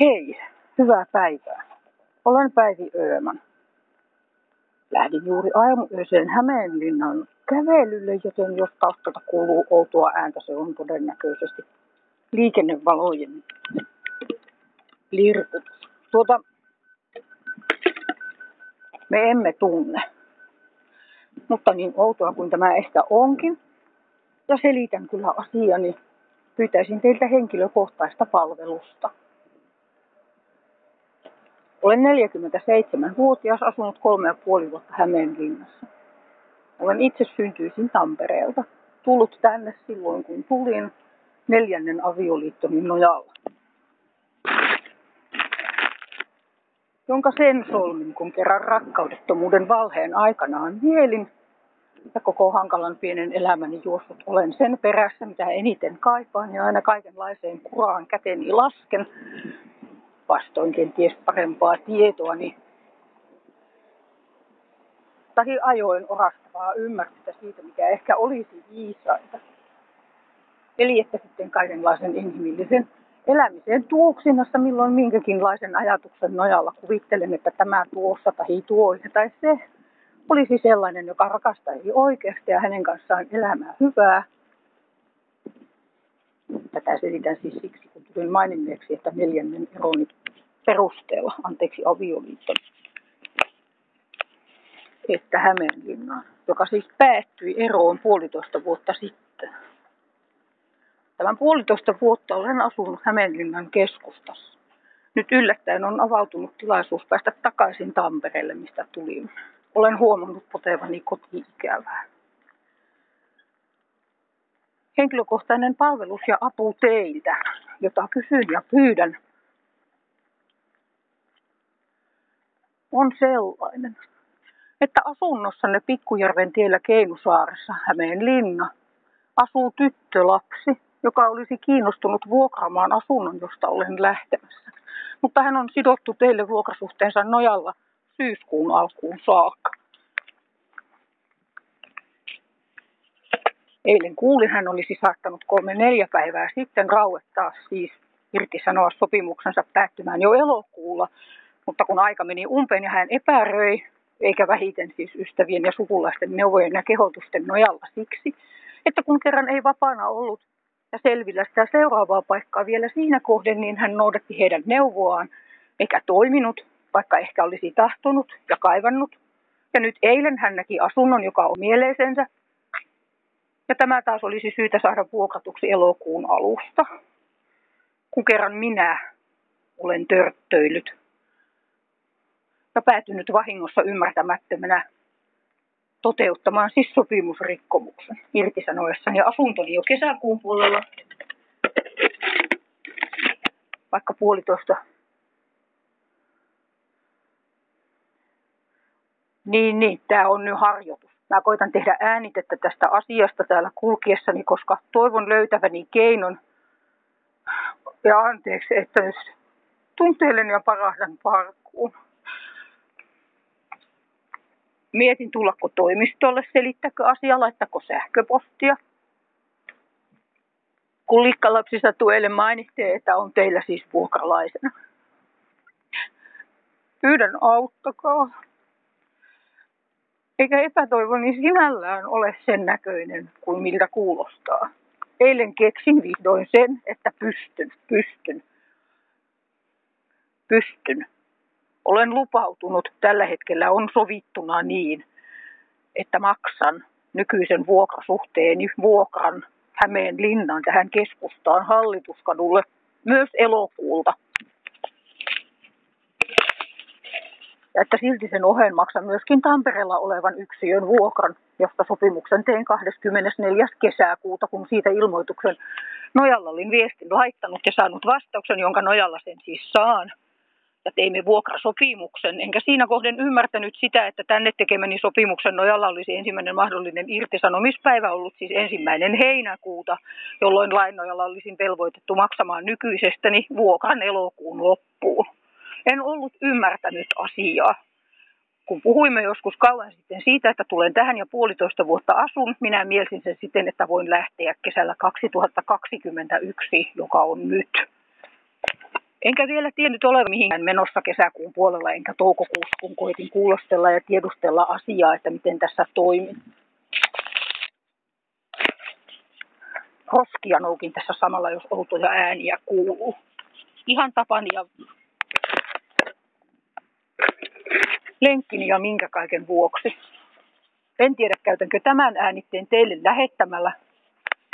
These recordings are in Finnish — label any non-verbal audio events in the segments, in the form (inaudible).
Hei, hyvää päivää. Olen Päivi Ööman. Lähdin juuri aamuyöiseen Hämeenlinnan kävelylle, joten jos taustalta kuuluu outoa ääntä, se on todennäköisesti liikennevalojen lirkutus. Tuota, me emme tunne. Mutta niin outoa kuin tämä ehkä onkin, ja selitän kyllä asiani, pyytäisin teiltä henkilökohtaista palvelusta. Olen 47-vuotias, asunut kolme ja puoli vuotta Hämeenlinnassa. Olen itse syntyisin Tampereelta. Tullut tänne silloin, kun tulin neljännen avioliittoni nojalla. Jonka sen solmin, kun kerran rakkaudettomuuden valheen aikanaan mielin, ja koko hankalan pienen elämäni juossut olen sen perässä, mitä eniten kaipaan, ja aina kaikenlaiseen kuraan käteni lasken, vastoin kenties parempaa tietoa, niin tai ajoin orastavaa ymmärrystä siitä, mikä ehkä olisi viisaita. Eli että sitten kaikenlaisen inhimillisen elämisen tuoksinassa milloin minkäkinlaisen ajatuksen nojalla kuvittelen, että tämä tuossa tai tuo tai se olisi sellainen, joka rakastaisi oikeasti ja hänen kanssaan elämää hyvää. Tätä selitän siis siksi, kun tulin maininneeksi, että neljännen eroni perusteella, anteeksi avioliiton, että Hämeenlinnaan, joka siis päättyi eroon puolitoista vuotta sitten. Tämän puolitoista vuotta olen asunut Hämeenlinnan keskustassa. Nyt yllättäen on avautunut tilaisuus päästä takaisin Tampereelle, mistä tulin. Olen huomannut potevani koti-ikävää. Henkilökohtainen palvelus ja apu teiltä, jota kysyn ja pyydän, on sellainen, että asunnossanne Pikkujärven tiellä Keinusaaressa Hämeenlinna asuu tyttölapsi, joka olisi kiinnostunut vuokraamaan asunnon, josta olen lähtemässä. Mutta hän on sidottu teille vuokrasuhteensa nojalla syyskuun alkuun saakka. Eilen kuulin, hän olisi saattanut kolme neljä päivää sitten rauettaa siis irtisanoa sopimuksensa päättymään jo elokuulla, mutta kun aika meni umpeen ja hän epäröi, eikä vähiten siis ystävien ja sukulaisten neuvojen ja kehotusten nojalla siksi, että kun kerran ei vapaana ollut ja selvillä sitä seuraavaa paikkaa vielä siinä kohden, niin hän noudatti heidän neuvoaan, eikä toiminut, vaikka ehkä olisi tahtonut ja kaivannut. Ja nyt eilen hän näki asunnon, joka on mieleisensä. Ja tämä taas olisi syytä saada vuokratuksi elokuun alusta, kun kerran minä olen törttöillyt ja päätynyt vahingossa ymmärtämättömänä toteuttamaan siis sopimusrikkomuksen irtisanoessani asuntoni jo kesäkuun puolella, vaikka puolitoista Niin, niin, tämä on nyt harjoitus. Mä koitan tehdä äänitettä tästä asiasta täällä kulkiessani, koska toivon löytäväni keinon. Ja anteeksi, että jos tunteelen ja parahdan parkkuun. Mietin tullako toimistolle selittäkö asia, laittako sähköpostia. Kun likkalapsista tuelle mainitte, että on teillä siis vuokralaisena. Pyydän auttakaa. Eikä epätoivoni sinällään ole sen näköinen kuin miltä kuulostaa. Eilen keksin vihdoin sen, että pystyn, pystyn, pystyn olen lupautunut, tällä hetkellä on sovittuna niin, että maksan nykyisen vuokrasuhteeni vuokran Hämeen linnan tähän keskustaan hallituskadulle myös elokuulta. Ja että silti sen ohen maksan myöskin Tampereella olevan yksiön vuokran, josta sopimuksen tein 24. kesäkuuta, kun siitä ilmoituksen nojalla olin viestin laittanut ja saanut vastauksen, jonka nojalla sen siis saan ja teimme vuokrasopimuksen. Enkä siinä kohden ymmärtänyt sitä, että tänne tekemäni sopimuksen nojalla olisi ensimmäinen mahdollinen irtisanomispäivä ollut siis ensimmäinen heinäkuuta, jolloin lain nojalla olisin velvoitettu maksamaan nykyisestäni vuokran elokuun loppuun. En ollut ymmärtänyt asiaa. Kun puhuimme joskus kauan sitten siitä, että tulen tähän ja puolitoista vuotta asun, minä mielsin sen siten, että voin lähteä kesällä 2021, joka on nyt Enkä vielä tiennyt ole mihinkään menossa kesäkuun puolella, enkä toukokuussa, kun koitin kuulostella ja tiedustella asiaa, että miten tässä toimii. Roskia noukin tässä samalla, jos outoja ääniä kuuluu. Ihan tapani ja lenkkini ja minkä kaiken vuoksi. En tiedä, käytänkö tämän äänitteen teille lähettämällä.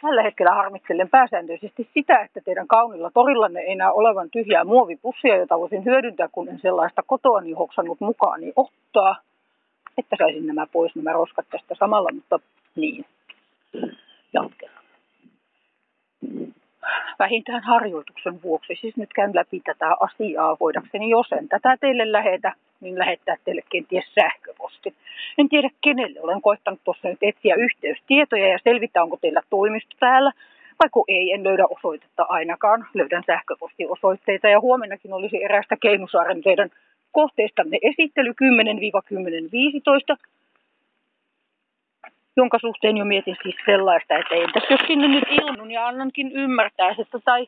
Tällä hetkellä harmittelen pääsääntöisesti sitä, että teidän kaunilla torillanne ei enää olevan tyhjää muovipussia, jota voisin hyödyntää, kun en sellaista kotoani hoksannut mukaan niin ottaa. Että saisin nämä pois, nämä roskat tästä samalla, mutta niin. Jatketaan. Vähintään harjoituksen vuoksi, siis nyt käyn läpi tätä asiaa, voidakseni jos en tätä teille lähetä, niin lähettää teille kenties sähköposti. En tiedä kenelle. Olen koittanut tuossa nyt etsiä yhteystietoja ja selvittää, onko teillä toimisto täällä. Vaikka ei, en löydä osoitetta ainakaan. Löydän sähköpostiosoitteita ja huomennakin olisi erästä Keinusaaren teidän kohteistanne esittely 10-10.15, jonka suhteen jo mietin siis sellaista, että entäs jos sinne nyt ilmun ja annankin ymmärtää, että tai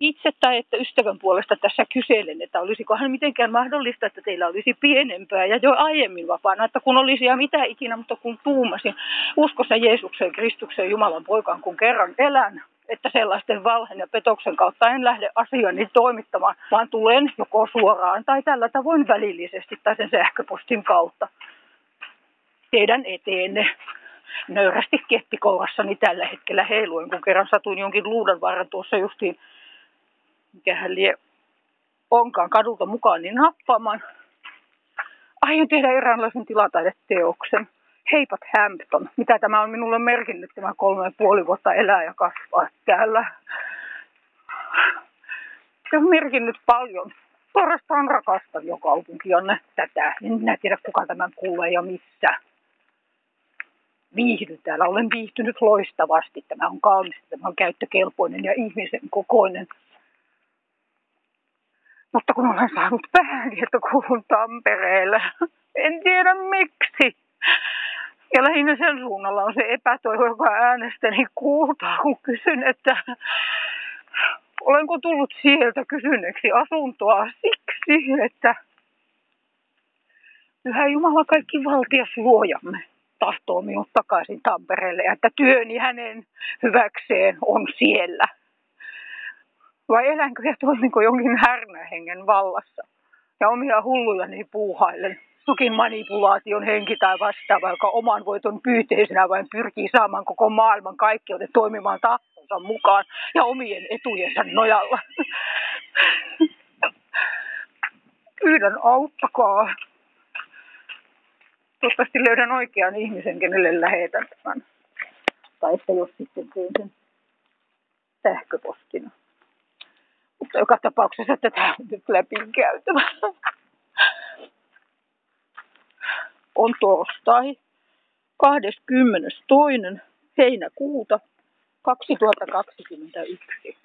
itse tai että ystävän puolesta tässä kyselen, että olisikohan mitenkään mahdollista, että teillä olisi pienempää ja jo aiemmin vapaana, että kun olisi ja mitä ikinä, mutta kun tuumasin uskossa Jeesukseen, Kristukseen, Jumalan poikaan, kun kerran elän, että sellaisten valhen ja petoksen kautta en lähde asiani toimittamaan, vaan tulen joko suoraan tai tällä tavoin välillisesti tai sen sähköpostin kautta teidän eteenne nöyrästi keppikourassani tällä hetkellä heiluen, kun kerran satuin jonkin luudan varren tuossa justiin mikähän lie onkaan kadulta mukaan, niin nappaamaan. Aion tehdä eräänlaisen tilataideteoksen. Heipat Hampton. Mitä tämä on minulle merkinnyt tämä kolme ja puoli vuotta elää ja kasvaa täällä. Se on merkinnyt paljon. Suorastaan rakastan jo kaupunkianne tätä. En tiedä kuka tämän kuulee ja missä. Viihdy täällä. Olen viihtynyt loistavasti. Tämä on kaunis, tämä on käyttökelpoinen ja ihmisen kokoinen. Mutta kun olen saanut päätietokulun Tampereelle, en tiedä miksi. Ja lähinnä sen suunnalla on se epätoivo, joka äänestäni kuultaa, kun kysyn, että olenko tullut sieltä kysyneeksi asuntoa siksi, että Pyhä Jumala kaikki valtias luojamme tahtoo minut takaisin Tampereelle ja että työni hänen hyväkseen on siellä vai elänkö ja toiminko jonkin härnähengen vallassa ja omia hullujani puuhailen. Sukin manipulaation henki tai vastaava, joka oman voiton pyyteisenä vain pyrkii saamaan koko maailman kaikkeuden toimimaan tahtonsa mukaan ja omien etujensa nojalla. Pyydän auttakaa. Toivottavasti löydän oikean ihmisen, kenelle lähetän tämän. Tai että jos sitten teen sen sähköpostina. Mutta joka tapauksessa tätä on nyt läpi käytävä. On torstai 22. heinäkuuta 2021.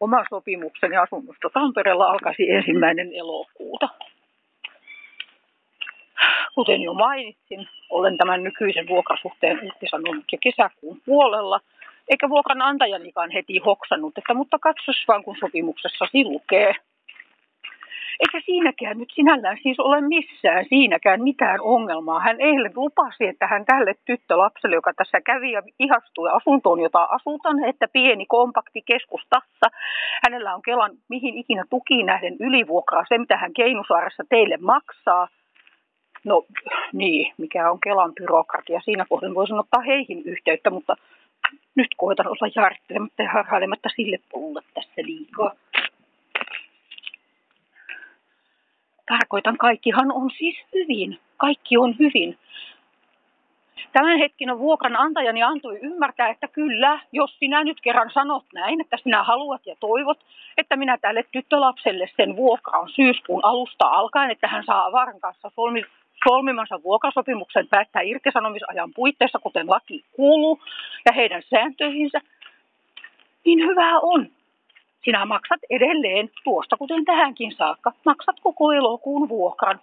Oma sopimukseni asunnosta Tampereella alkaisi ensimmäinen elokuuta. Kuten jo mainitsin, olen tämän nykyisen vuokrasuhteen irtisanonut jo kesäkuun puolella – eikä vuokranantajanikaan heti hoksannut, että mutta katsos vaan kun sopimuksessasi lukee. Eikä siinäkään nyt sinällään siis ole missään siinäkään mitään ongelmaa. Hän eilen lupasi, että hän tälle tyttölapselle, joka tässä kävi ja ihastui asuntoon, jota asutan, että pieni kompakti keskustassa. Hänellä on Kelan mihin ikinä tukiin nähden ylivuokraa, se mitä hän Keinusaaressa teille maksaa. No niin, mikä on Kelan byrokratia. Siinä kohden voisin ottaa heihin yhteyttä, mutta nyt koitan olla jaarittelematta ja harhailematta sille puulle tässä liikaa. Tarkoitan, kaikkihan on siis hyvin. Kaikki on hyvin. Tämän hetken vuokranantajani antoi ymmärtää, että kyllä, jos sinä nyt kerran sanot näin, että sinä haluat ja toivot, että minä tälle tyttölapselle sen vuokra on syyskuun alusta alkaen, että hän saa avaran kanssa solmi, solmimansa vuokrasopimuksen päättää irtisanomisajan puitteissa, kuten laki kuuluu, ja heidän sääntöihinsä, niin hyvää on. Sinä maksat edelleen tuosta, kuten tähänkin saakka. Maksat koko elokuun vuokran.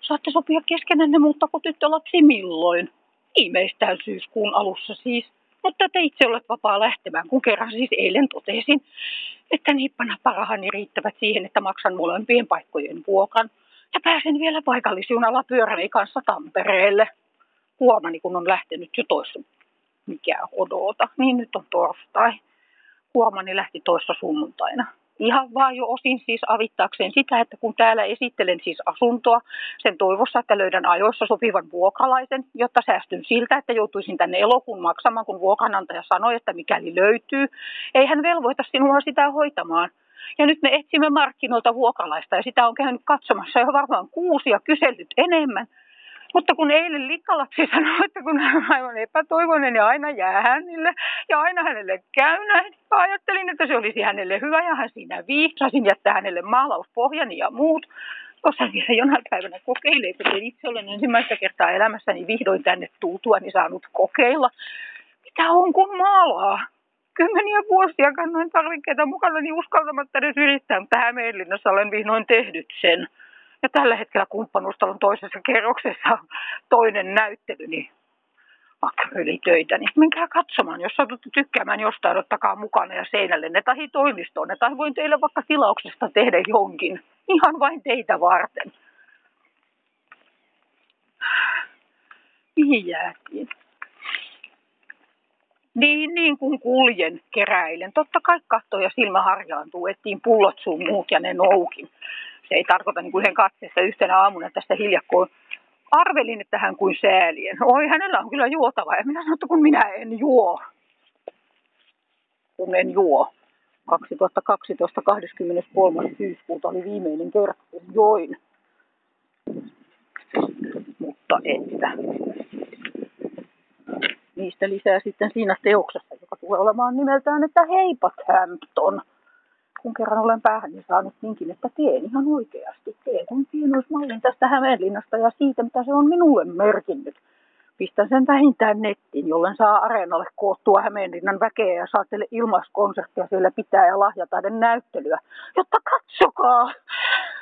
Saatte sopia keskenänne, kun tyttölapsi milloin? Viimeistään syyskuun alussa siis. Mutta te itse olet vapaa lähtemään, kun kerran siis eilen totesin, että nippanappa rahani riittävät siihen, että maksan molempien paikkojen vuokran ja pääsen vielä paikallisjunalla pyöräni kanssa Tampereelle. Huomani, kun on lähtenyt jo toissa, mikä odota, niin nyt on torstai. Huomani lähti toissa sunnuntaina ihan vaan jo osin siis avittaakseen sitä, että kun täällä esittelen siis asuntoa sen toivossa, että löydän ajoissa sopivan vuokralaisen, jotta säästyn siltä, että joutuisin tänne elokuun maksamaan, kun vuokranantaja sanoi, että mikäli löytyy, ei hän velvoita sinua sitä hoitamaan. Ja nyt me etsimme markkinoilta vuokralaista ja sitä on käynyt katsomassa jo varmaan kuusi ja kysellyt enemmän. Mutta kun eilen likkalapsi sanoi, että kun hän on aivan epätoivoinen ja aina jää hänelle ja aina hänelle käy näin, ajattelin, että se olisi hänelle hyvä ja hän siinä viihtasin jättää hänelle maalauspohjani ja muut. Hän vielä jonain päivänä kokeilee, kun itse olen ensimmäistä kertaa elämässäni vihdoin tänne tultua, niin saanut kokeilla. Mitä on kun maalaa? Kymmeniä vuosia kannoin tarvikkeita mukana, niin uskaltamatta edes yrittää, mutta Hämeenlinnassa olen vihdoin tehnyt sen. Ja tällä hetkellä kumppanuustalon toisessa kerroksessa toinen näyttely, niin akryylitöitä, niin menkää katsomaan. Jos satutte tykkäämään jostain, ottakaa mukana ja seinälle ne tai toimistoon. Ne tai voin teille vaikka tilauksesta tehdä jonkin. Ihan vain teitä varten. Mihin jäätiin? Niin, niin kuin kuljen, keräilen. Totta kai katto ja silmä harjaantuu, ettiin pullot sun muut ja ne noukin se ei tarkoita niin kuin yhden katseessa yhtenä aamuna tästä hiljakkoon. Arvelin, että hän kuin säälien. Oi, hänellä on kyllä juotava. Ja minä sanoin, että kun minä en juo. Kun en juo. 2012 23. syyskuuta oli viimeinen kerta, kun join. Mutta että. Niistä lisää sitten siinä teoksessa, joka tulee olemaan nimeltään, että Heipat Hampton kun kerran olen päähän niin saanut niinkin, että teen ihan oikeasti. Teen kun pienoismallin tästä Hämeenlinnasta ja siitä, mitä se on minulle merkinnyt. Pistän sen vähintään nettiin, jollen saa areenalle koottua Hämeenlinnan väkeä ja saa teille ilmaiskonserttia siellä pitää ja lahjataiden näyttelyä. Jotta katsokaa,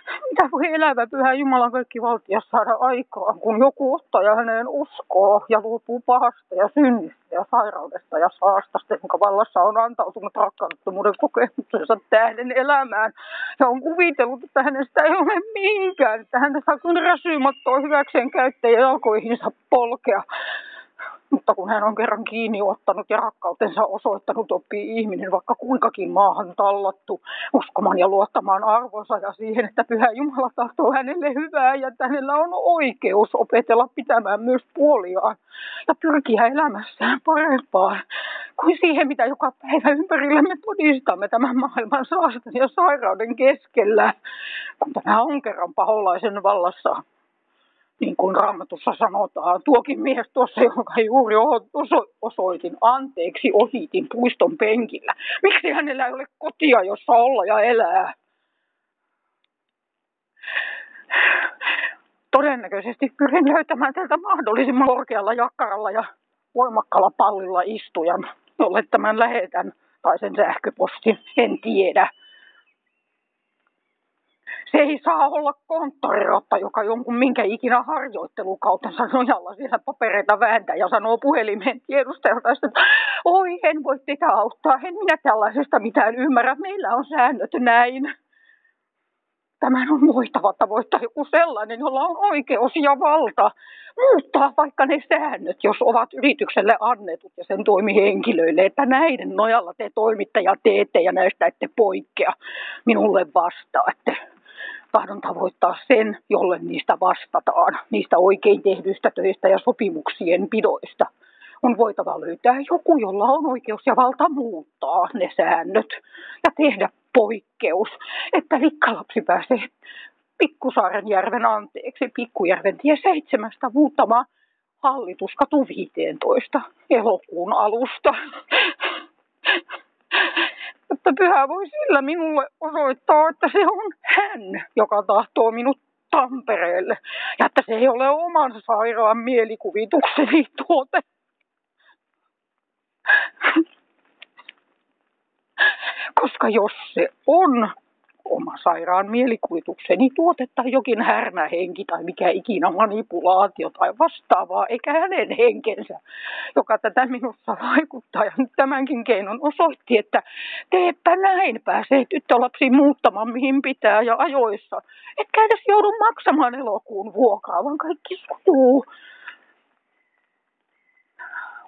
(laughs) mitä voi elävä pyhä Jumalan kaikki valtia saada aikaan, kun joku ottaa ja häneen uskoo ja luopuu pahasta ja synnistä ja sairaudesta ja saastasta, jonka vallassa on antautunut rakkaudettomuuden kokemuksensa tähden elämään. Ja on kuvitellut, että hänestä ei ole mihinkään, että saa kuin räsymattoa hyväkseen käyttäjä jalkoihinsa polkea. Mutta kun hän on kerran kiinni ottanut ja rakkautensa osoittanut, oppii ihminen vaikka kuinkakin maahan tallattu uskomaan ja luottamaan arvonsa ja siihen, että Pyhä Jumala tahtoo hänelle hyvää ja että hänellä on oikeus opetella pitämään myös puoliaan ja pyrkiä elämässään parempaan kuin siihen, mitä joka päivä ympärillämme todistamme tämän maailman saastan ja sairauden keskellä, kun tämä on kerran paholaisen vallassa niin kuin raamatussa sanotaan, tuokin mies tuossa, jonka juuri osoitin anteeksi, ohitin puiston penkillä. Miksi hänellä ei ole kotia, jossa olla ja elää? Todennäköisesti pyrin löytämään tältä mahdollisimman korkealla jakkaralla ja voimakkaalla pallilla istujan, jolle tämän lähetän, tai sen sähköpostin, en tiedä se ei saa olla konttorirotta, joka jonkun minkä ikinä harjoittelukautensa nojalla siellä papereita vääntää ja sanoo puhelimeen tiedustajalta, että oi, en voi teitä auttaa, en minä tällaisesta mitään ymmärrä, meillä on säännöt näin. Tämän on voitava tavoittaa joku sellainen, jolla on oikeus ja valta muuttaa vaikka ne säännöt, jos ovat yritykselle annetut ja sen toimihenkilöille, että näiden nojalla te toimittaja teette ja näistä ette poikkea. Minulle vastaatte tahdon tavoittaa sen, jolle niistä vastataan, niistä oikein tehdyistä töistä ja sopimuksien pidoista. On voitava löytää joku, jolla on oikeus ja valta muuttaa ne säännöt ja tehdä poikkeus, että likkalapsi pääsee Pikkusaaren järven anteeksi, Pikkujärven tie seitsemästä muuttamaan hallituskatu 15 elokuun alusta että pyhä voi sillä minulle osoittaa, että se on hän, joka tahtoo minut Tampereelle. Ja että se ei ole oman sairaan mielikuvitukseni tuote. Koska jos se on oma sairaan mielikuvitukseni tuotetta jokin härmähenki tai mikä ikinä manipulaatio tai vastaavaa, eikä hänen henkensä, joka tätä minussa vaikuttaa. Ja nyt tämänkin keinon osoitti, että teepä näin, pääsee tyttölapsi muuttamaan mihin pitää ja ajoissa. Etkä edes joudu maksamaan elokuun vuokraa, vaan kaikki sujuu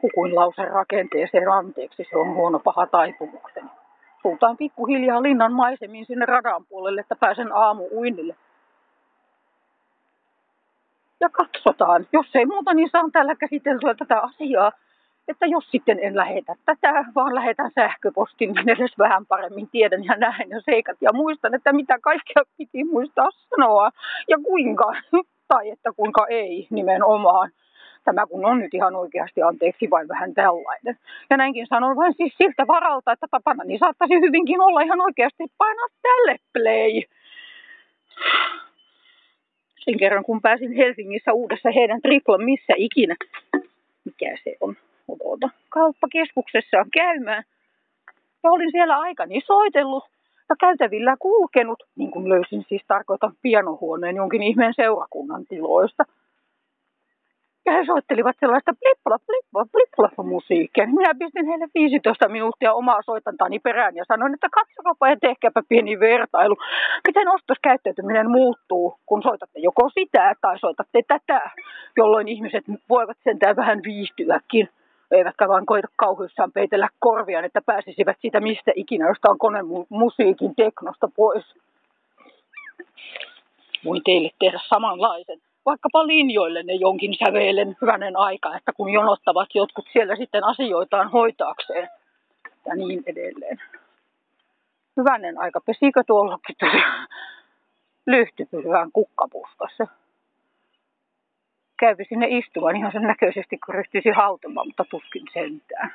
hukuin lause rakenteeseen anteeksi, se on huono paha taipumukseni. Suuntaan pikkuhiljaa linnan maisemiin sinne radan puolelle, että pääsen aamu uinnille. Ja katsotaan, jos ei muuta, niin saan tällä käsiteltyä tätä asiaa. Että jos sitten en lähetä tätä, vaan lähetän sähköpostin, niin edes vähän paremmin tiedän ja näen ja seikat ja muistan, että mitä kaikkea piti muistaa sanoa ja kuinka, tai että kuinka ei nimenomaan tämä kun on nyt ihan oikeasti anteeksi vain vähän tällainen. Ja näinkin sanon vain siis siltä varalta, että tapana niin saattaisi hyvinkin olla ihan oikeasti painaa tälle play. Sen kerran kun pääsin Helsingissä uudessa heidän tripla missä ikinä. Mikä se on? Odota. Kauppakeskuksessa käymään. Ja olin siellä aikani soitellut ja käytävillä kulkenut, niin kuin löysin siis tarkoitan pianohuoneen jonkin ihmeen seurakunnan tiloista – ja he soittelivat sellaista plippla, plippla, plippla musiikkia. Niin minä pistin heille 15 minuuttia omaa soitantaani perään ja sanoin, että katsokaapa ja tehkääpä pieni vertailu. Miten ostoskäyttäytyminen muuttuu, kun soitatte joko sitä tai soitatte tätä, jolloin ihmiset voivat sentään vähän viihtyäkin. Eivätkä vaan koita kauhuissaan peitellä korviaan, että pääsisivät siitä mistä ikinä, josta on konemusiikin teknosta pois. Voin teille tehdä samanlaisen vaikkapa linjoille ne jonkin sävelen hyvänen aika, että kun jonottavat jotkut siellä sitten asioitaan hoitaakseen ja niin edelleen. Hyvänen aika, pesikö tuollakin (laughs) lyhtypysyään kukkapuskassa? Käypi sinne istumaan ihan sen näköisesti, kun ryhtyisi hautumaan, mutta tuskin sentään.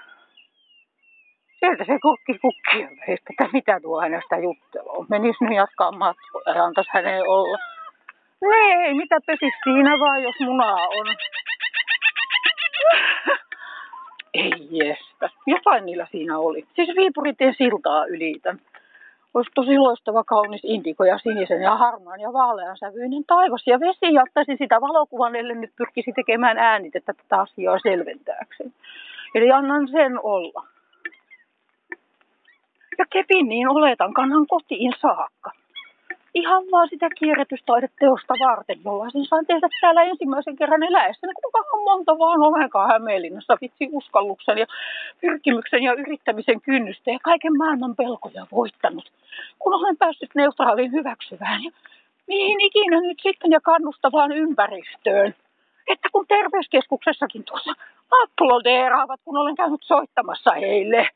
Sieltä se kukki kukki että mitä tuo hänestä juttelua. Menis nyt jatkaa matkoja ja antaisi hänen olla. Ei, mitä pesi siinä vaan, jos munaa on. Ei jestä. Jotain niillä siinä oli. Siis Viipuritien siltaa ylitän. Olisi tosi loistava, kaunis indiko ja sinisen ja harmaan ja vaalean sävyinen taivas. Ja vesi jättäisi sitä valokuvan, ellei nyt pyrkisi tekemään äänitettä tätä asiaa selventääkseen. Eli annan sen olla. Ja kepin niin oletan, kannan kotiin saakka ihan vaan sitä kierrätystaideteosta varten, jolla sen saan tehdä täällä ensimmäisen kerran eläessä. Niin kuinkahan monta vaan olenkaan Hämeenlinnassa vitsi uskalluksen ja pyrkimyksen ja yrittämisen kynnystä ja kaiken maailman pelkoja voittanut. Kun olen päässyt neutraaliin hyväksyvään ja mihin ikinä nyt sitten ja kannustavaan ympäristöön. Että kun terveyskeskuksessakin tuossa aplodeeraavat, kun olen käynyt soittamassa heille.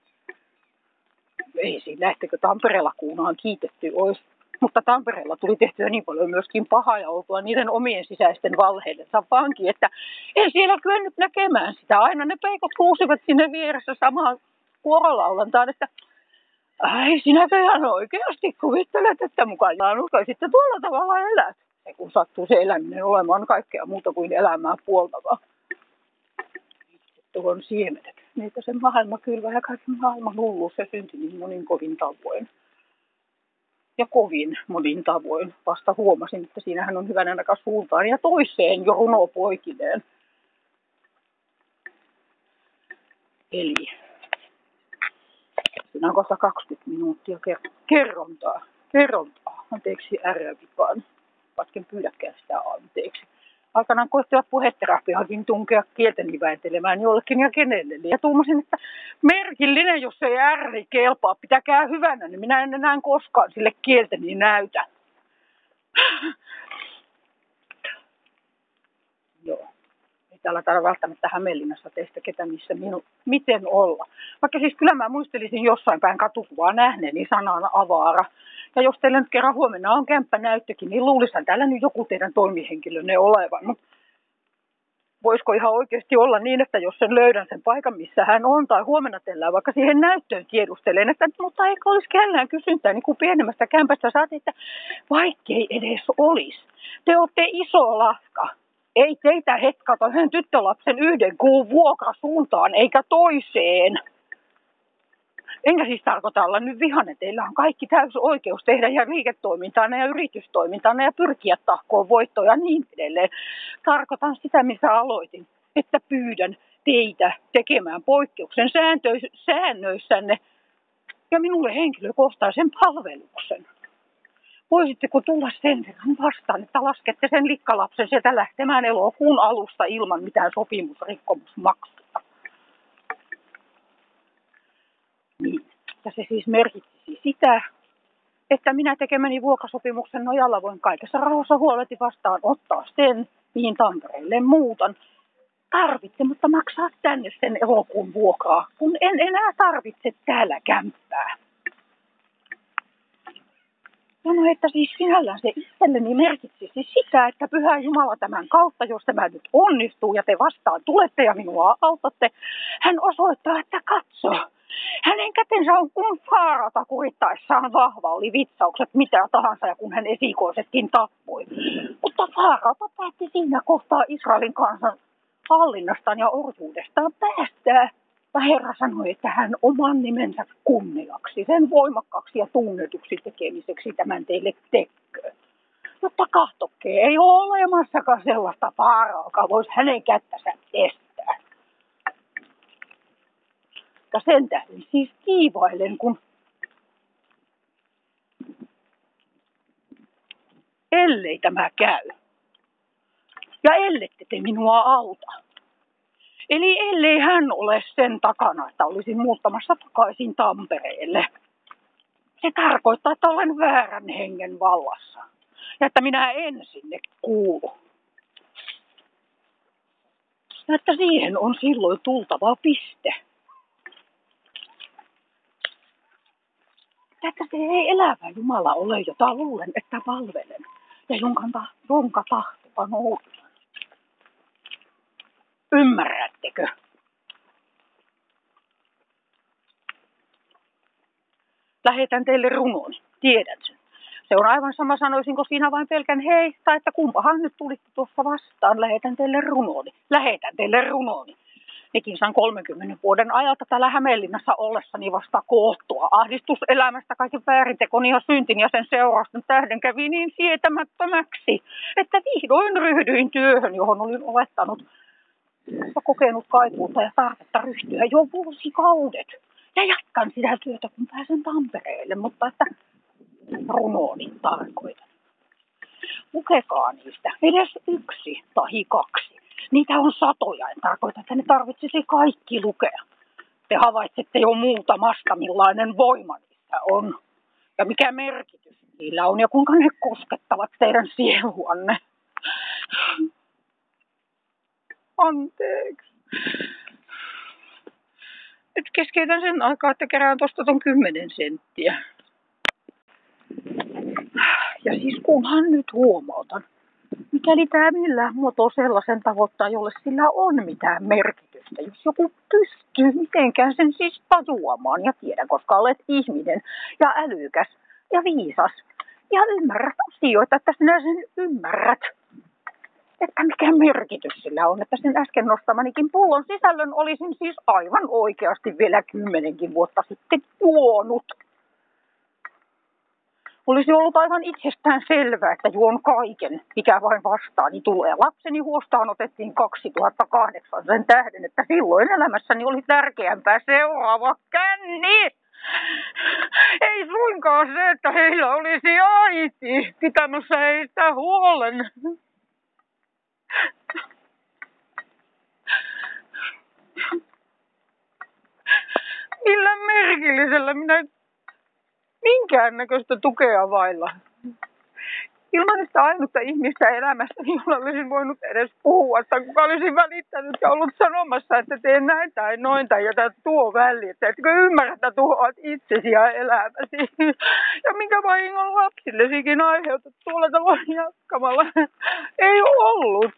Ei siinä, lähtekö Tampereella kuunaan kiitetty olisi mutta Tampereella tuli tehtyä niin paljon myöskin pahaa ja oltua niiden omien sisäisten valheidensa vanki, että ei siellä kyennyt näkemään sitä. Aina ne peikot kuusivat sinne vieressä samaan kuorolaulantaan, että ai sinäkö ihan oikeasti kuvittelet, että mukaan uskoi sitten tuolla tavalla elät. Ja kun sattuu se eläminen olemaan kaikkea muuta kuin elämää puoltavaa. Tuon siemenet. Niitä se maailma kylvää ja kaikki maailman hulluus se synti niin monin kovin tavoin ja kovin monin tavoin. Vasta huomasin, että siinähän on hyvänä aika suuntaan ja toiseen jo runopoikineen. Eli siinä on kohta 20 minuuttia kerrontaa. Kerrontaa. Anteeksi ärjävipaan. Vatken pyydäkään sitä anteeksi aikanaan koettivat puheterapiaankin tunkea kielteni vääntelemään jollekin ja kenelle. Ja tuumasin, että merkillinen, jos ei ärri kelpaa, pitäkää hyvänä, niin minä en enää koskaan sille kielteni näytä. Joo. Ei täällä täällä välttämättä Hämeenlinnassa teistä ketä missä minu, miten olla. Vaikka siis kyllä mä muistelisin jossain päin katukuvaa nähneeni sanan avaara. Ja jos teillä nyt kerran huomenna on näyttökin, niin luulisin täällä nyt joku teidän toimihenkilönne olevan. Mutta voisiko ihan oikeasti olla niin, että jos sen löydän sen paikan, missä hän on, tai huomenna teillä vaikka siihen näyttöön tiedustelen, että mutta eikö olisi kellään kysyntää niin kuin pienemmästä kämpästä saatiin, että vaikkei edes olisi. Te olette iso lafka. Ei teitä hetkata yhden tyttölapsen yhden kuun vuokra suuntaan eikä toiseen. Enkä siis tarkoita olla nyt vihanen. Teillä on kaikki täys oikeus tehdä ja liiketoimintaa ja yritystoimintaa ja pyrkiä tahkoon voittoja ja niin edelleen. Tarkoitan sitä, missä aloitin, että pyydän teitä tekemään poikkeuksen säännöissänne ja minulle henkilökohtaisen palveluksen. Voisitteko tulla sen verran vastaan, että laskette sen likkalapsen sieltä lähtemään elokuun alusta ilman mitään sopimusrikkomusmaksua? Niin. Ja se siis merkitsi sitä, että minä tekemäni vuokrasopimuksen nojalla voin kaikessa rauhassa huoleti vastaan ottaa sen, mihin Tampereelle muutan. Tarvitse, mutta maksaa tänne sen elokuun vuokraa, kun en enää tarvitse täällä kämppää. Sano, että siis sinällään se itselleni merkitsisi sitä, että Pyhä Jumala tämän kautta, jos tämä nyt onnistuu ja te vastaan tulette ja minua autatte, hän osoittaa, että katso, hänen kätensä on kuin faarata kurittaessaan vahva, oli vitsaukset mitä tahansa ja kun hän esikoisetkin tappoi. Mutta faarata päätti siinä kohtaa Israelin kansan hallinnastaan ja orjuudestaan päästää. Ja Herra sanoi, että hän oman nimensä kunniaksi, sen voimakkaaksi ja tunnetuksi tekemiseksi tämän teille tekee. Mutta kahtokee, ei ole olemassakaan sellaista vaaraa, joka voisi hänen kättänsä estää. Ja sen tähden siis kiivailen, kun ellei tämä käy. Ja ellette te minua auta. Eli ellei hän ole sen takana, että olisin muuttamassa takaisin Tampereelle. Se tarkoittaa, että olen väärän hengen vallassa. Ja että minä en sinne kuulu. Ja että siihen on silloin tultava piste. Että se ei elävä Jumala ole, jota luulen, että palvelen. Ja jonka, jonka tahtoa noudatan. Ymmärrättekö? Lähetän teille runon. Tiedän sen. Se on aivan sama, sanoisinko siinä vain pelkän hei, tai että kumpahan nyt tulitte tuossa vastaan. Lähetän teille runoni. Lähetän teille runoni. Nekin saan 30 vuoden ajalta täällä Hämeenlinnassa ollessani vasta koottua. Ahdistus elämästä kaiken väärintekoni ja syntin ja sen seurausten tähden kävi niin sietämättömäksi, että vihdoin ryhdyin työhön, johon olin olettanut ja kokenut kaipuuta ja tarvetta ryhtyä jo vuosikaudet. Ja jatkan sitä työtä, kun pääsen Tampereelle, mutta että runooni tarkoitan. Lukekaa niistä edes yksi tai kaksi. Niitä on satoja, en tarkoita, että ne tarvitsisi kaikki lukea. Te havaitsette jo muutamasta, millainen voima niistä on. Ja mikä merkitys niillä on ja kuinka ne koskettavat teidän sieluanne anteeksi. Nyt keskeytän sen aikaa, että kerään tuosta ton 10 senttiä. Ja siis kunhan nyt huomautan, mikäli tämä millään muotoa sellaisen tavoittaa, jolle sillä on mitään merkitystä. Jos joku pystyy mitenkään sen siis tajuamaan ja tiedä, koska olet ihminen ja älykäs ja viisas ja ymmärrät asioita, että sinä sen ymmärrät että mikä merkitys sillä on, että sen äsken nostamanikin pullon sisällön olisin siis aivan oikeasti vielä kymmenenkin vuotta sitten juonut. Olisi ollut aivan itsestään selvää, että juon kaiken, mikä vain vastaani tulee. Lapseni huostaan otettiin 2008 sen tähden, että silloin elämässäni oli tärkeämpää seuraava känni. Ei suinkaan se, että heillä olisi äiti pitämässä heistä huolen. Millä merkillisellä minä minkäännäköistä tukea vailla. Ilman sitä ainutta ihmistä elämässä, jolla olisin voinut edes puhua, tai kuka olisi välittänyt ja ollut sanomassa, että teen näin tai noin tai jätä tuo väli, että etkö ymmärrä, että tuhoat itsesi ja elämäsi. Ja minkä vahingon lapsillesikin aiheutat tuolla tavoin jatkamalla. Ei ollut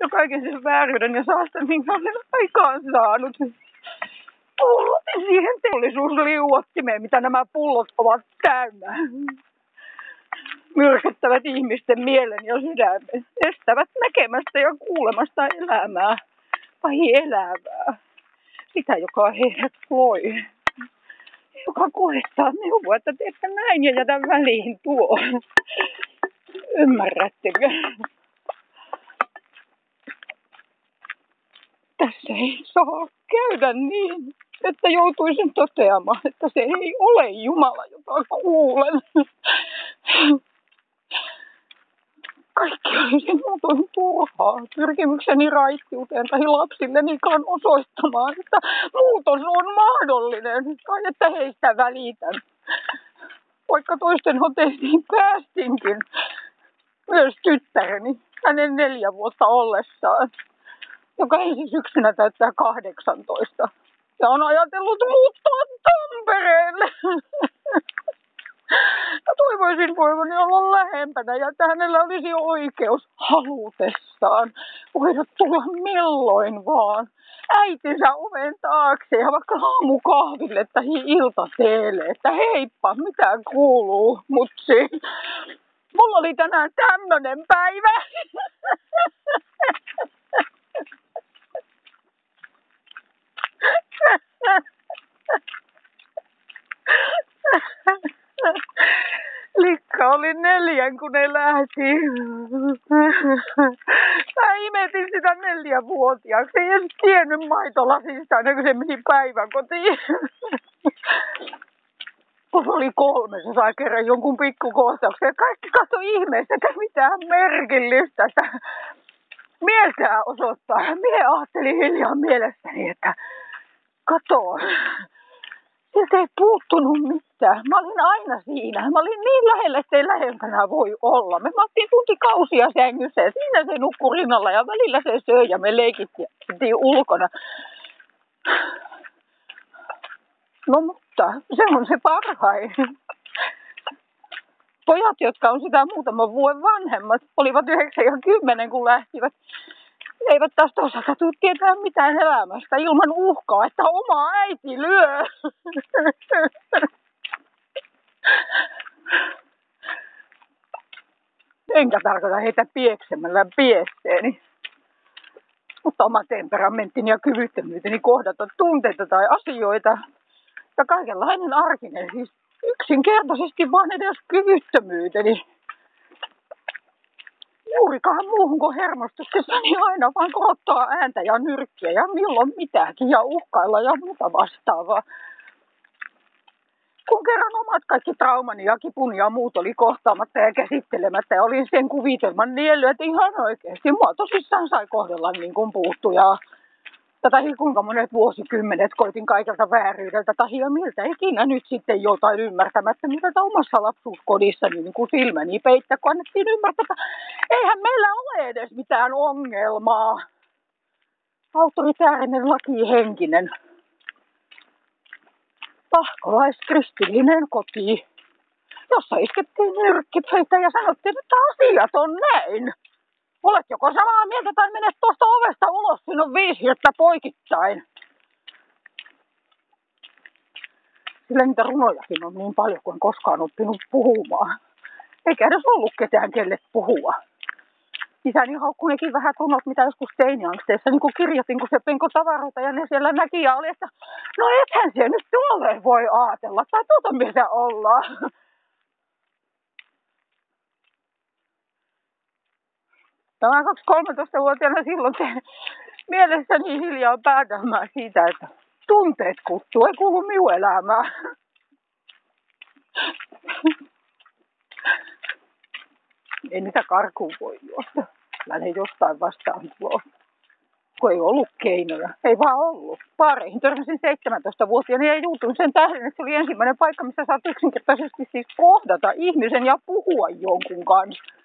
ja kaiken sen vääryyden ja saastan, minkä olen aikaan saanut. Pullotin siihen teollisuusliuottimeen, mitä nämä pullot ovat täynnä. Myrkyttävät ihmisten mielen ja sydämen. Estävät näkemästä ja kuulemasta elämää. Tai elävää. sitä, joka heidät loi. Joka koettaa neuvoa, että teette näin ja jätä väliin tuo. Ymmärrättekö? Tässä ei saa käydä niin, että joutuisin toteamaan, että se ei ole Jumala, jota kuulen. Kaikki olisi muutoin turhaa. Pyrkimykseni raittiuteen tai lapsilleni osoittamaan, että muutos on mahdollinen tai että heistä välitän. Vaikka toisten hoteisiin päästinkin, myös tyttäreni, hänen neljä vuotta ollessaan, joka ensi syksynä täyttää 18. Ja on ajatellut muuttaa Tampereelle. (laughs) Ja toivoisin voivani olla lähempänä ja että hänellä olisi oikeus halutessaan voida tulla milloin vaan äitinsä oven taakse ja vaikka aamukahville tai iltateelle, että heippa, mitä kuuluu, mutsi. Mulla oli tänään tämmönen päivä. (laughs) Likka oli neljän, kun ne lähti. Mä imetin sitä neljävuotiaaksi. Ei edes tiennyt maitolasista ennen kuin se meni päiväkotiin. Kun oli kolme, se sai kerran jonkun pikkukohtauksen. Kaikki katso ihmeessä, että mitään merkillistä mieltää osoittaa. Mie ajattelin hiljaa mielestäni, että kato, Siltä ei puuttunut mitään. Mä olin aina siinä. Mä olin niin lähellä, että ei lähempänä voi olla. Me mattiin tuntikausia sängyssä ja siinä se nukkui rinnalla ja välillä se söi ja me leikittiin ulkona. No mutta se on se parhain. Pojat, jotka on sitä muutaman vuoden vanhemmat, olivat 9 ja 10 kun lähtivät eivät tästä osata tietää mitään elämästä ilman uhkaa, että oma äiti lyö. Enkä tarkoita heitä pieksemällä piesteeni. Mutta oma temperamenttini ja kyvyttömyyteni kohdata tunteita tai asioita ja kaikenlainen arkinen, siis yksinkertaisesti vaan edes kyvyttömyyteni juurikaan muuhun kuin hermostuksessa, niin aina vaan korottaa ääntä ja nyrkkiä ja milloin mitäkin ja uhkailla ja muuta vastaavaa. Kun kerran omat kaikki traumani ja kipuni ja muut oli kohtaamatta ja käsittelemättä ja olin sen kuvitelman nielly, että ihan oikeasti mua tosissaan sai kohdella niin kuin puuttuja tai kuinka monet vuosikymmenet koitin kaikelta vääryydeltä tai miltä ikinä nyt sitten jotain ymmärtämättä, mitä omassa lapsuuskodissa niin kuin silmäni peittä, kun annettiin ymmärtää, että eihän meillä ole edes mitään ongelmaa. Autoritäärinen lakihenkinen, pahkolaiskristillinen koti, jossa iskettiin nyrkkipöitä ja sanottiin, että asiat on näin. Olet joko samaa mieltä tai menet tuosta ovesta ulos, siinä on hirttä poikittain. Sillä niitä runojakin on niin paljon kuin koskaan oppinut puhumaan. Eikä edes ollut ketään kelle puhua. Isäni haukkui nekin vähän runot, mitä joskus teiniangsteissa niin kuin kirjoitin, kun se penko tavaroita ja ne siellä näki ja oli, että no ethän se nyt tuolle voi ajatella, tai tuota mitä ollaan. Tämä 13-vuotiaana silloin se mielessäni hiljaa päätelmää siitä, että tunteet kuttuu, ei kuulu minun elämään. Ei niitä karkuun voi juosta. Mä ne jostain vastaan tuo. Kun ei ollut keinoja. Ei vaan ollut. Paareihin törmäsin 17-vuotiaana ja juutuin sen tähden, että se oli ensimmäinen paikka, missä saat yksinkertaisesti siis kohdata ihmisen ja puhua jonkun kanssa.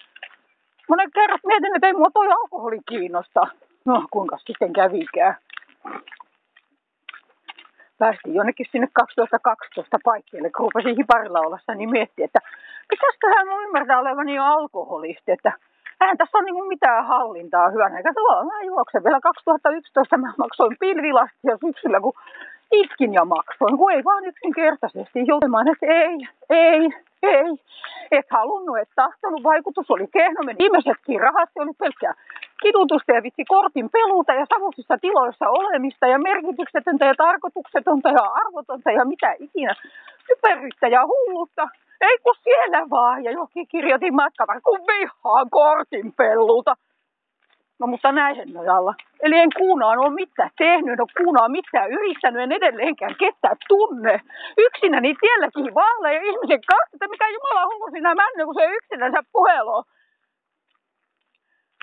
Monen kerran mietin, että ei mua toi alkoholi kiinnosta. No, kuinka sitten kävikään. Päästiin jonnekin sinne 2012 paikkeelle, kun rupesin hiparilla ollessa, niin miettii, että pitäisiköhän mun ymmärtää olevani jo alkoholisti, että eihän tässä ole niin mitään hallintaa hyvänä. Eikä tuolla mä juoksen vielä 2011, mä maksoin pilvilastia syksyllä, kun itkin ja maksoin, kun ei vaan yksinkertaisesti joutumaan, että ei, ei, ei, et halunnut, et tahtonut, vaikutus oli kehno, meni viimeisetkin rahat, se oli pelkkää kidutusta ja vitsi kortin peluuta ja savuisissa tiloissa olemista ja merkityksetöntä ja tarkoituksetonta ja arvotonta ja mitä ikinä. Typeryyttä ja hullutta. Ei kun siellä vaan. Ja jokin kirjoitin matkalla, kun vihaan kortin peluuta. No mutta näin nojalla. Eli en kuunaan ole mitään tehnyt, en ole kuunaan mitään yrittänyt, en edelleenkään ketään tunne. Yksinäni tielläkin vaalla ja ihmisen kanssa, että mikä Jumala hullu sinä männy, kun se yksinänsä puhelu.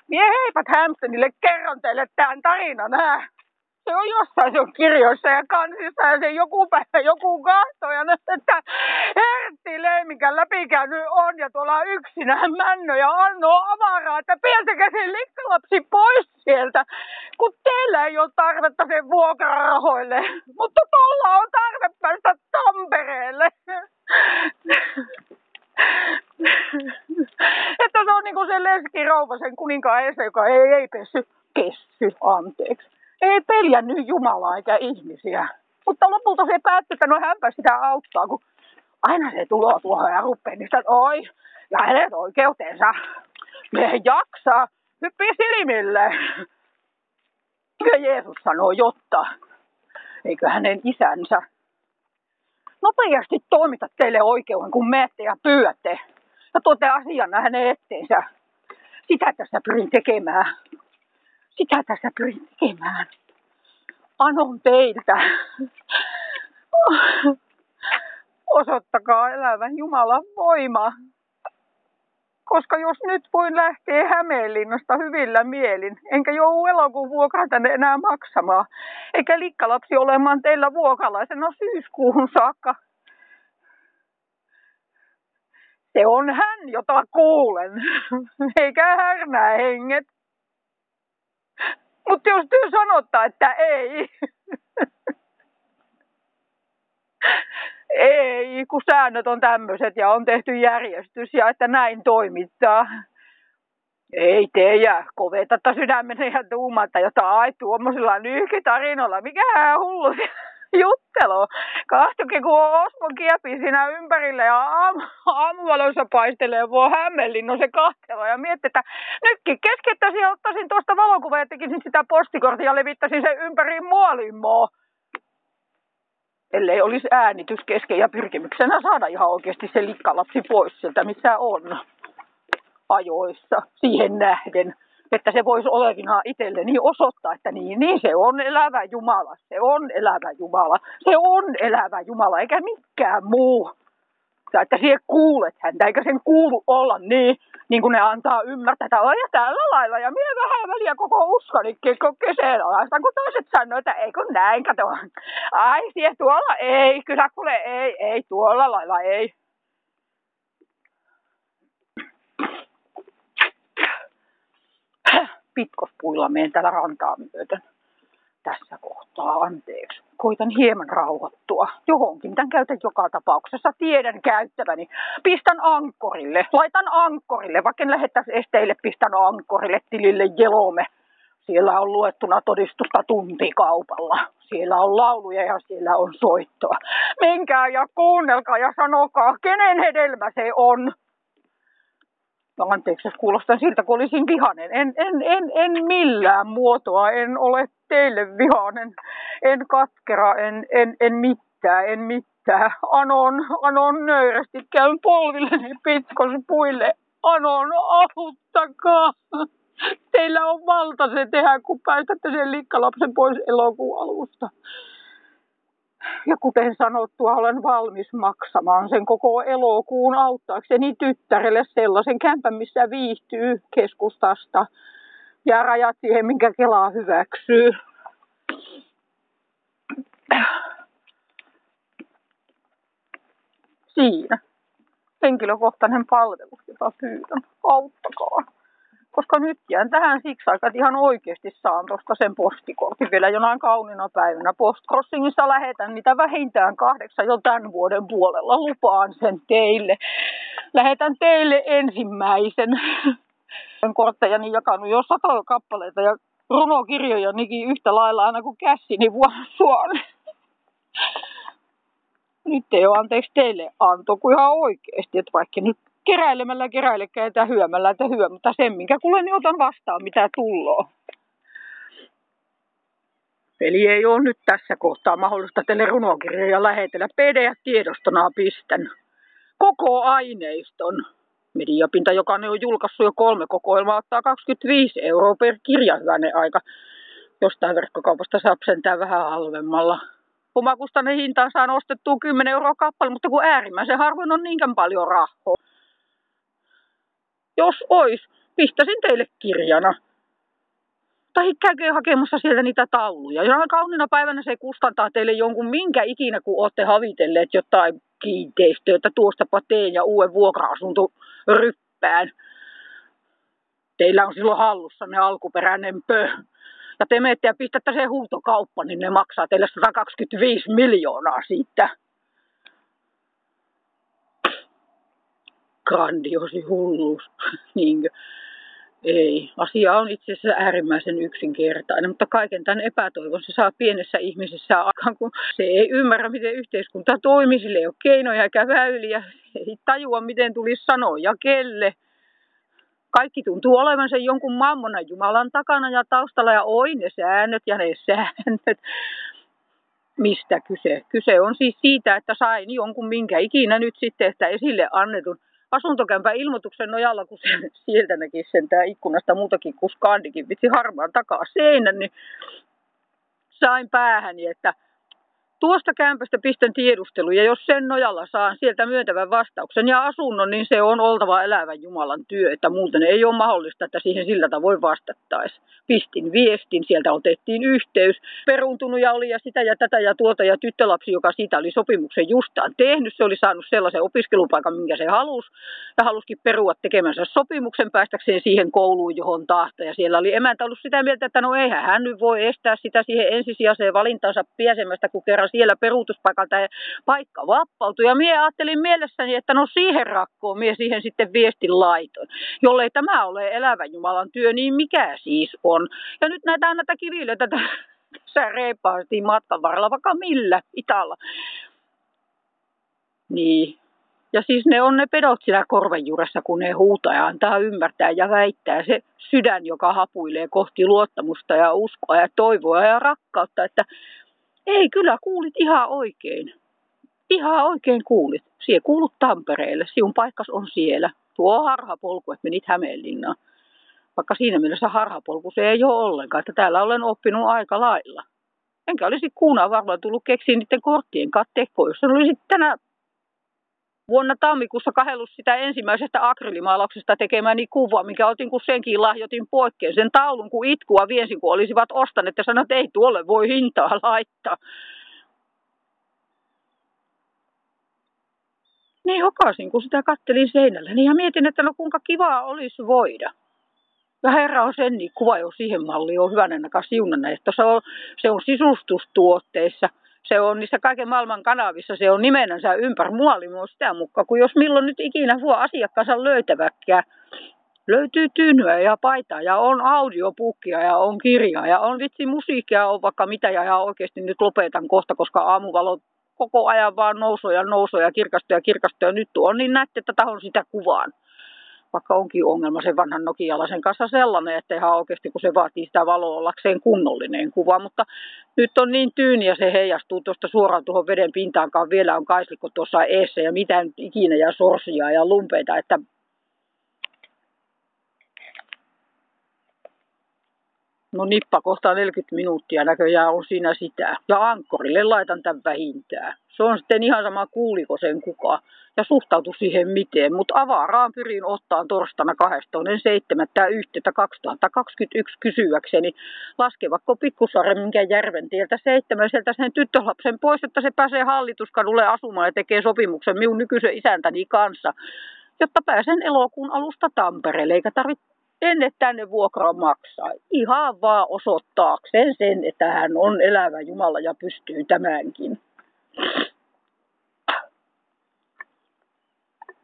Mie heipat Hamptonille kerron teille tämän tarinan, hää se on jossain se on kirjoissa ja kansissa ja se joku päivä joku kahtoo ja että Hertti Leimikän läpikäynyt on ja tuolla yksinään Männö ja Anno avaraa, että pieltäkää se likkalapsi pois sieltä, kun teillä ei ole tarvetta sen vuokrarahoille, mutta tuolla on tarve päästä Tampereelle. että se on niinku se leski rouva sen kuninkaan ese, joka ei, ei pessy, pessy, anteeksi ei peljännyt Jumalaa eikä ihmisiä. Mutta lopulta se päätti, että no hänpä sitä auttaa, kun aina se tulee tuohon ja rupeaa, niin oi, ja hänet oikeutensa. Me jaksaa, hyppii silmille. Ja Jeesus sanoo, jotta, eikö hänen isänsä nopeasti toimita teille oikeuden, kun menette ja pyydätte ja tuotte asian hänen etteensä. Sitä tässä pyrin tekemään. Sitä tässä pyrin tekemään. Anon teiltä. Osoittakaa elävän Jumalan voima. Koska jos nyt voin lähteä Hämeenlinnasta hyvillä mielin, enkä joudu elokuun vuokraa tänne enää maksamaan, eikä likkalapsi olemaan teillä vuokalaisena syyskuuhun saakka, se on hän, jota kuulen, eikä härnää henget. Mutta jos työ sanottaa, että ei, (laughs) ei, kun säännöt on tämmöiset ja on tehty järjestys ja että näin toimittaa. Ei teijä, kovetatta sydämen ja tuumatta jotain tuommoisilla nyhkitarinoilla. Mikä hullu juttelu. Kahtokin kun Osmo kiepi siinä ympärille ja aam, aamuvaloissa paistelee vuo no se kahtelo ja mietti, että nytkin keskeyttäisin ja ottaisin tuosta valokuvaa ja tekisin sitä postikortia ja levittäisin sen ympäri muolimmoa. Ellei olisi äänitys kesken ja pyrkimyksenä saada ihan oikeasti se likkalapsi pois sieltä, missä on ajoissa siihen nähden että se voisi olevinaan itselleni osoittaa, että niin, niin se on elävä Jumala, se on elävä Jumala, se on elävä Jumala, eikä mikään muu. Ja että siihen kuulet häntä, eikä sen kuulu olla niin, niin kuin ne antaa ymmärtää, että ja tällä lailla. Ja minä vähän väliä koko uskonikin kyseenalaista, kun toiset sanoo, että ei kun näin, kato. Ai, siellä tuolla ei, kyllä kuule ei, ei, tuolla lailla ei. Pitkospuilla menen täällä rantaa myöten tässä kohtaa, anteeksi. Koitan hieman rauhoittua johonkin, tämän käytän joka tapauksessa, tiedän käyttäväni. Pistän ankkorille, laitan ankkorille, vaikka en lähettäisi esteille, pistän ankkorille tilille jelome. Siellä on luettuna todistusta tuntikaupalla. Siellä on lauluja ja siellä on soittoa. Menkää ja kuunnelkaa ja sanokaa, kenen hedelmä se on anteeksi, kuulostaa siltä, kun olisin vihanen. En, en, en, en millään muotoa, en ole teille vihanen, en katkera, en, en, en mitään, en mitään. Anon, anon nöyrästi, käyn polvilleni pitkos puille. Anon, auttakaa. Teillä on valta se tehdä, kun päästätte sen likkalapsen pois elokuun alusta. Ja kuten sanottua, olen valmis maksamaan sen koko elokuun auttaakseni tyttärelle sellaisen kämpän, missä viihtyy keskustasta. Ja rajat siihen, minkä Kelaa hyväksyy. Siinä. Henkilökohtainen palvelu, jota pyydän. Auttakaa koska nyt jään tähän siksi aikaa, että ihan oikeasti saan tuosta sen postikortin vielä jonain kaunina päivänä. Postcrossingissa lähetän niitä vähintään kahdeksan jo tämän vuoden puolella. Lupaan sen teille. Lähetän teille ensimmäisen. Olen korttejani jakanut jo sata kappaleita ja runokirjoja niinkin yhtä lailla aina kuin kässini vuonna Nyt ei ole anteeksi teille anto, kuin ihan oikeasti, että vaikka nyt keräilemällä keräilekään että hyömällä että hyö, mutta sen minkä kuulen niin otan vastaan mitä tulloo. Eli ei ole nyt tässä kohtaa mahdollista teille runokirjoja lähetellä. PDF-tiedostona pistän koko aineiston. Mediapinta, joka on julkaissut jo kolme kokoelmaa, ottaa 25 euroa per kirja hyvänen aika. Jostain verkkokaupasta saa sentään vähän halvemmalla. Omakustanne hintaan saa nostettua 10 euroa kappale, mutta kun äärimmäisen harvoin on niinkään paljon rahaa. Jos ois, pistäisin teille kirjana. Tai käykää hakemassa sieltä niitä tauluja. Ja kauniina päivänä se kustantaa teille jonkun minkä ikinä, kun olette havitelleet jotain kiinteistöä, että tuostapa teen ja uuden vuokra-asunto ryppään. Teillä on silloin hallussa ne alkuperäinen pö. Ja te menette ja pistätte sen huutokauppa, niin ne maksaa teille 125 miljoonaa siitä. Grandiosi hulluus. (laughs) Niinkö? Ei, asia on itse asiassa äärimmäisen yksinkertainen, mutta kaiken tämän epätoivon se saa pienessä ihmisessä aikaan, kun se ei ymmärrä, miten yhteiskunta toimii, sille ei ole keinoja eikä väyliä, ei tajua, miten tulisi sanoa ja kelle. Kaikki tuntuu olevan sen jonkun mammonan Jumalan takana ja taustalla ja oi ne säännöt ja ne säännöt. Mistä kyse? Kyse on siis siitä, että sain jonkun minkä ikinä nyt sitten, että esille annetun asuntokämpän ilmoituksen nojalla, kun se, sieltä näki sen tää ikkunasta muutakin kuin skandikin, vitsi harmaan takaa seinän, niin sain päähäni, että Tuosta kämpästä pistän tiedustelu ja jos sen nojalla saan sieltä myöntävän vastauksen ja asunnon, niin se on oltava elävän Jumalan työ, että muuten ei ole mahdollista, että siihen sillä tavoin vastattaisi. Pistin viestin, sieltä otettiin yhteys, peruuntunut oli ja sitä ja tätä ja tuota ja tyttölapsi, joka siitä oli sopimuksen justaan tehnyt, se oli saanut sellaisen opiskelupaikan, minkä se halusi ja halusikin perua tekemänsä sopimuksen päästäkseen siihen kouluun, johon tahto. Ja siellä oli emäntä ollut sitä mieltä, että no eihän hän nyt voi estää sitä siihen ensisijaiseen valintansa pääsemästä, kun kerran siellä peruutuspaikalta ja paikka vappautui. Ja minä ajattelin mielessäni, että no siihen rakkoon minä siihen sitten viestin laitoin. Jollei tämä ole elävän Jumalan työ, niin mikä siis on? Ja nyt näitä näitä kivilöitä tässä reippaasti matkan varrella, vaikka millä italla. Niin. Ja siis ne on ne pedot siellä korven juuressa, kun ne huutaa ja antaa ymmärtää ja väittää. Se sydän, joka hapuilee kohti luottamusta ja uskoa ja toivoa ja rakkautta, että ei, kyllä kuulit ihan oikein. Ihan oikein kuulit. Sie kuulut Tampereelle. Sinun paikkas on siellä. Tuo harhapolku, että menit Hämeenlinnaan. Vaikka siinä mielessä harhapolku se ei ole ollenkaan, että täällä olen oppinut aika lailla. Enkä olisi kuunaan varmaan tullut keksiä niiden korttien kattekoa, jos olisit tänä vuonna tammikuussa kahellus sitä ensimmäisestä akrylimaalauksesta tekemäni kuvaa, mikä otin kun senkin lahjoitin poikkeen. Sen taulun kun itkua viesin, kun olisivat ostaneet ja sanoivat, että ei tuolle voi hintaa laittaa. Niin hokasin, kun sitä kattelin seinällä, niin ja mietin, että no kuinka kivaa olisi voida. Ja herra on sen niin kuva jo siihen malliin, on hyvänä siunana, että se on, se on sisustustuotteissa – se on niissä kaiken maailman kanavissa, se on nimenänsä ympäri. Muolimua sitä mukaan, kun jos milloin nyt ikinä voi asiakkaansa löytäväkään, löytyy tynnyä ja paitaa ja on audiopukkia ja on kirjaa ja on vitsi musiikkia, on vaikka mitä ja ihan oikeasti nyt lopetan kohta, koska aamuvalo koko ajan vaan nousee ja nousee ja kirkastuu ja kirkastuu ja nyt on niin näette, että tahon sitä kuvaan vaikka onkin ongelma sen vanhan nokialaisen kanssa sellainen, että ihan oikeasti kun se vaatii sitä valoa ollakseen kunnollinen kuva, mutta nyt on niin tyyni ja se heijastuu tuosta suoraan tuohon veden pintaankaan, vielä on kaislikko tuossa eessä ja mitään ikinä ja sorsia ja lumpeita, että No nippa kohtaa 40 minuuttia näköjään on siinä sitä. Ja ankkorille laitan tämän vähintään. Se on sitten ihan sama kuuliko sen kuka ja suhtautu siihen miten. Mutta avaraan pyrin ottaa torstaina 27. yhteyttä 2021 kysyäkseni, laskevatko Pikkusaaren minkä järven tieltä seitsemäseltä sen tyttölapsen pois, että se pääsee hallituskadulle asumaan ja tekee sopimuksen minun nykyisen isäntäni kanssa, jotta pääsen elokuun alusta Tampereelle, eikä tarvitse ennen tänne vuokraa maksaa. Ihan vaan osoittaakseen sen, että hän on elävä Jumala ja pystyy tämänkin.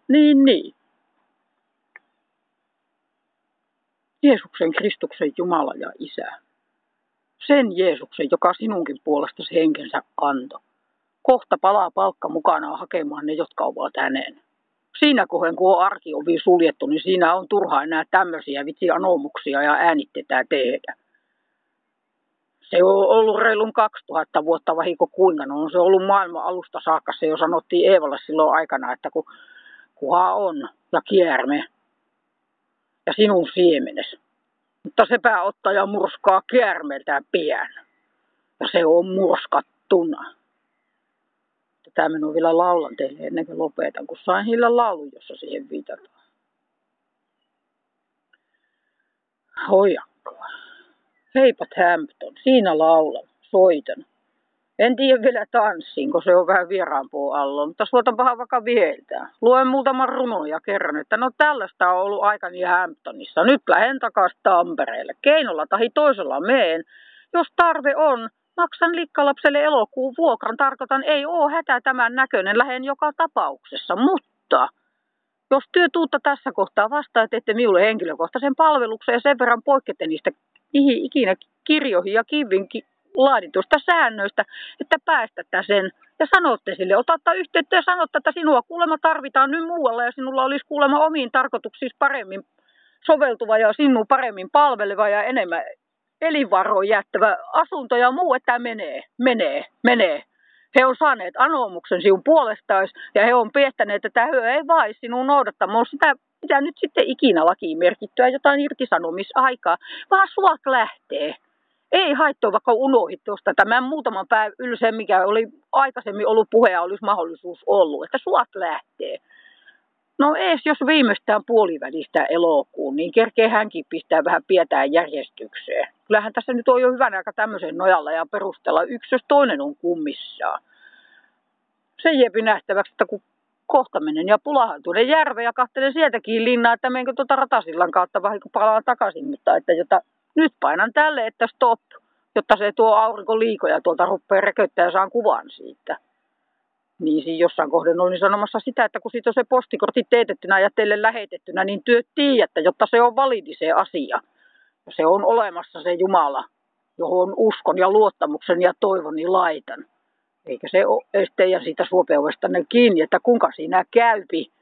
Niin, niin. Jeesuksen Kristuksen Jumala ja Isä. Sen Jeesuksen, joka sinunkin puolestasi henkensä antoi. Kohta palaa palkka mukanaan hakemaan ne, jotka ovat hänen. siinä kohden, kun on arkiovi suljettu, niin siinä on turha enää tämmöisiä vitsi anomuksia ja äänittetään tehdä. Se on ollut reilun 2000 vuotta vahiko kuinka, no on se ollut maailman alusta saakka. Se jo sanottiin Eevalle silloin aikana, että kun kuha on ja kierme ja sinun siemenes. Mutta sepä ottaa ja murskaa kiermeltään pian. Ja se on murskattuna. Tätä minun vielä laulan teille ennen kuin lopetan, kun sain hillä laulu, jossa siihen viitataan. Hojakkoa. Heipat Hampton, siinä laulan, soitan. En tiedä vielä tanssin, kun se on vähän vieraanpuun alla, mutta suotapahan vaikka vieltä. Luen muutaman runon ja kerron, että no tällaista on ollut aikani Hamptonissa. Nyt lähden takaisin Tampereelle. Keinolla tahi toisella meen. Jos tarve on, maksan likkalapselle elokuun vuokran. Tarkoitan, ei oo hätä tämän näköinen, lähden joka tapauksessa. Mutta jos työ tuutta tässä kohtaa vastaa, että ette minulle henkilökohtaisen palveluksen ja sen verran poikkeette niistä ikinä kirjoihin ja kivinkin laaditusta säännöistä, että päästätte sen ja sanotte sille, otatta yhteyttä ja sanotte, että sinua kuulemma tarvitaan nyt muualla ja sinulla olisi kuulemma omiin tarkoituksiin paremmin soveltuva ja sinun paremmin palveleva ja enemmän elinvaroja jättävä asunto ja muu, että menee, menee, menee. He on saaneet anomuksen sinun puolestaan ja he on piettäneet, että hyö ei vai sinun noudattamaan sitä, mitä nyt sitten ikinä lakiin merkittyä jotain irtisanomisaikaa, vaan suot lähtee ei haittoa, vaikka unohit tuosta tämän muutaman päivän yli sen, mikä oli aikaisemmin ollut puheja, olisi mahdollisuus ollut, että suot lähtee. No ees, jos viimeistään puolivälistä elokuun, niin kerkee hänkin pistää vähän pietään järjestykseen. Kyllähän tässä nyt on jo hyvän aika tämmöisen nojalla ja perustella yksi, jos toinen on kummissaan. Se jepi nähtäväksi, että kun kohta menen ja pulahan tuonne järve ja katselen sieltäkin linnaa, että menkö tuota ratasillan kautta vähän palaan takaisin, mutta että jota nyt painan tälle, että stop, jotta se tuo aurinko liikoja tuolta rupeaa reköyttää ja saan kuvan siitä. Niin siinä jossain kohden olin sanomassa sitä, että kun siitä on se postikortti teetettynä ja teille lähetettynä, niin työt tiedätte, jotta se on validi se asia. Ja se on olemassa se Jumala, johon uskon ja luottamuksen ja toivoni laitan. Eikä se ole teidän siitä suopeudestanne kiinni, että kuinka siinä käypi.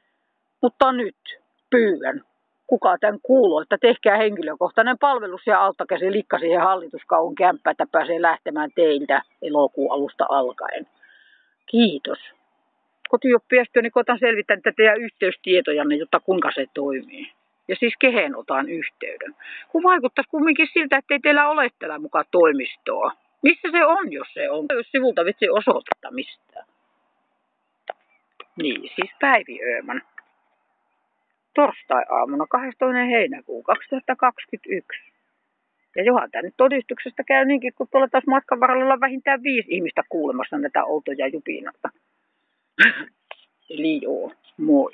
Mutta nyt pyydän, kuka tämän kuuluu, että tehkää henkilökohtainen palvelus ja alttakäsi likka siihen hallituskaun kämppä, että pääsee lähtemään teiltä elokuun alusta alkaen. Kiitos. Kotioppiastyöni niin kotan selvittää tätä teidän yhteystietojanne, jotta kuinka se toimii. Ja siis kehen otan yhteyden. Kun vaikuttaisi kumminkin siltä, että ei teillä ole täällä mukaan toimistoa. Missä se on, jos se on? Jos sivulta vitsi osoitetta mistään. Niin, siis Päivi Ööman torstai-aamuna 12. heinäkuu 2021. Ja johan tämä nyt todistuksesta käy niinkin, kun tuolla taas matkan varrella vähintään viisi ihmistä kuulemassa näitä outoja jupinoita. Eli joo, moi.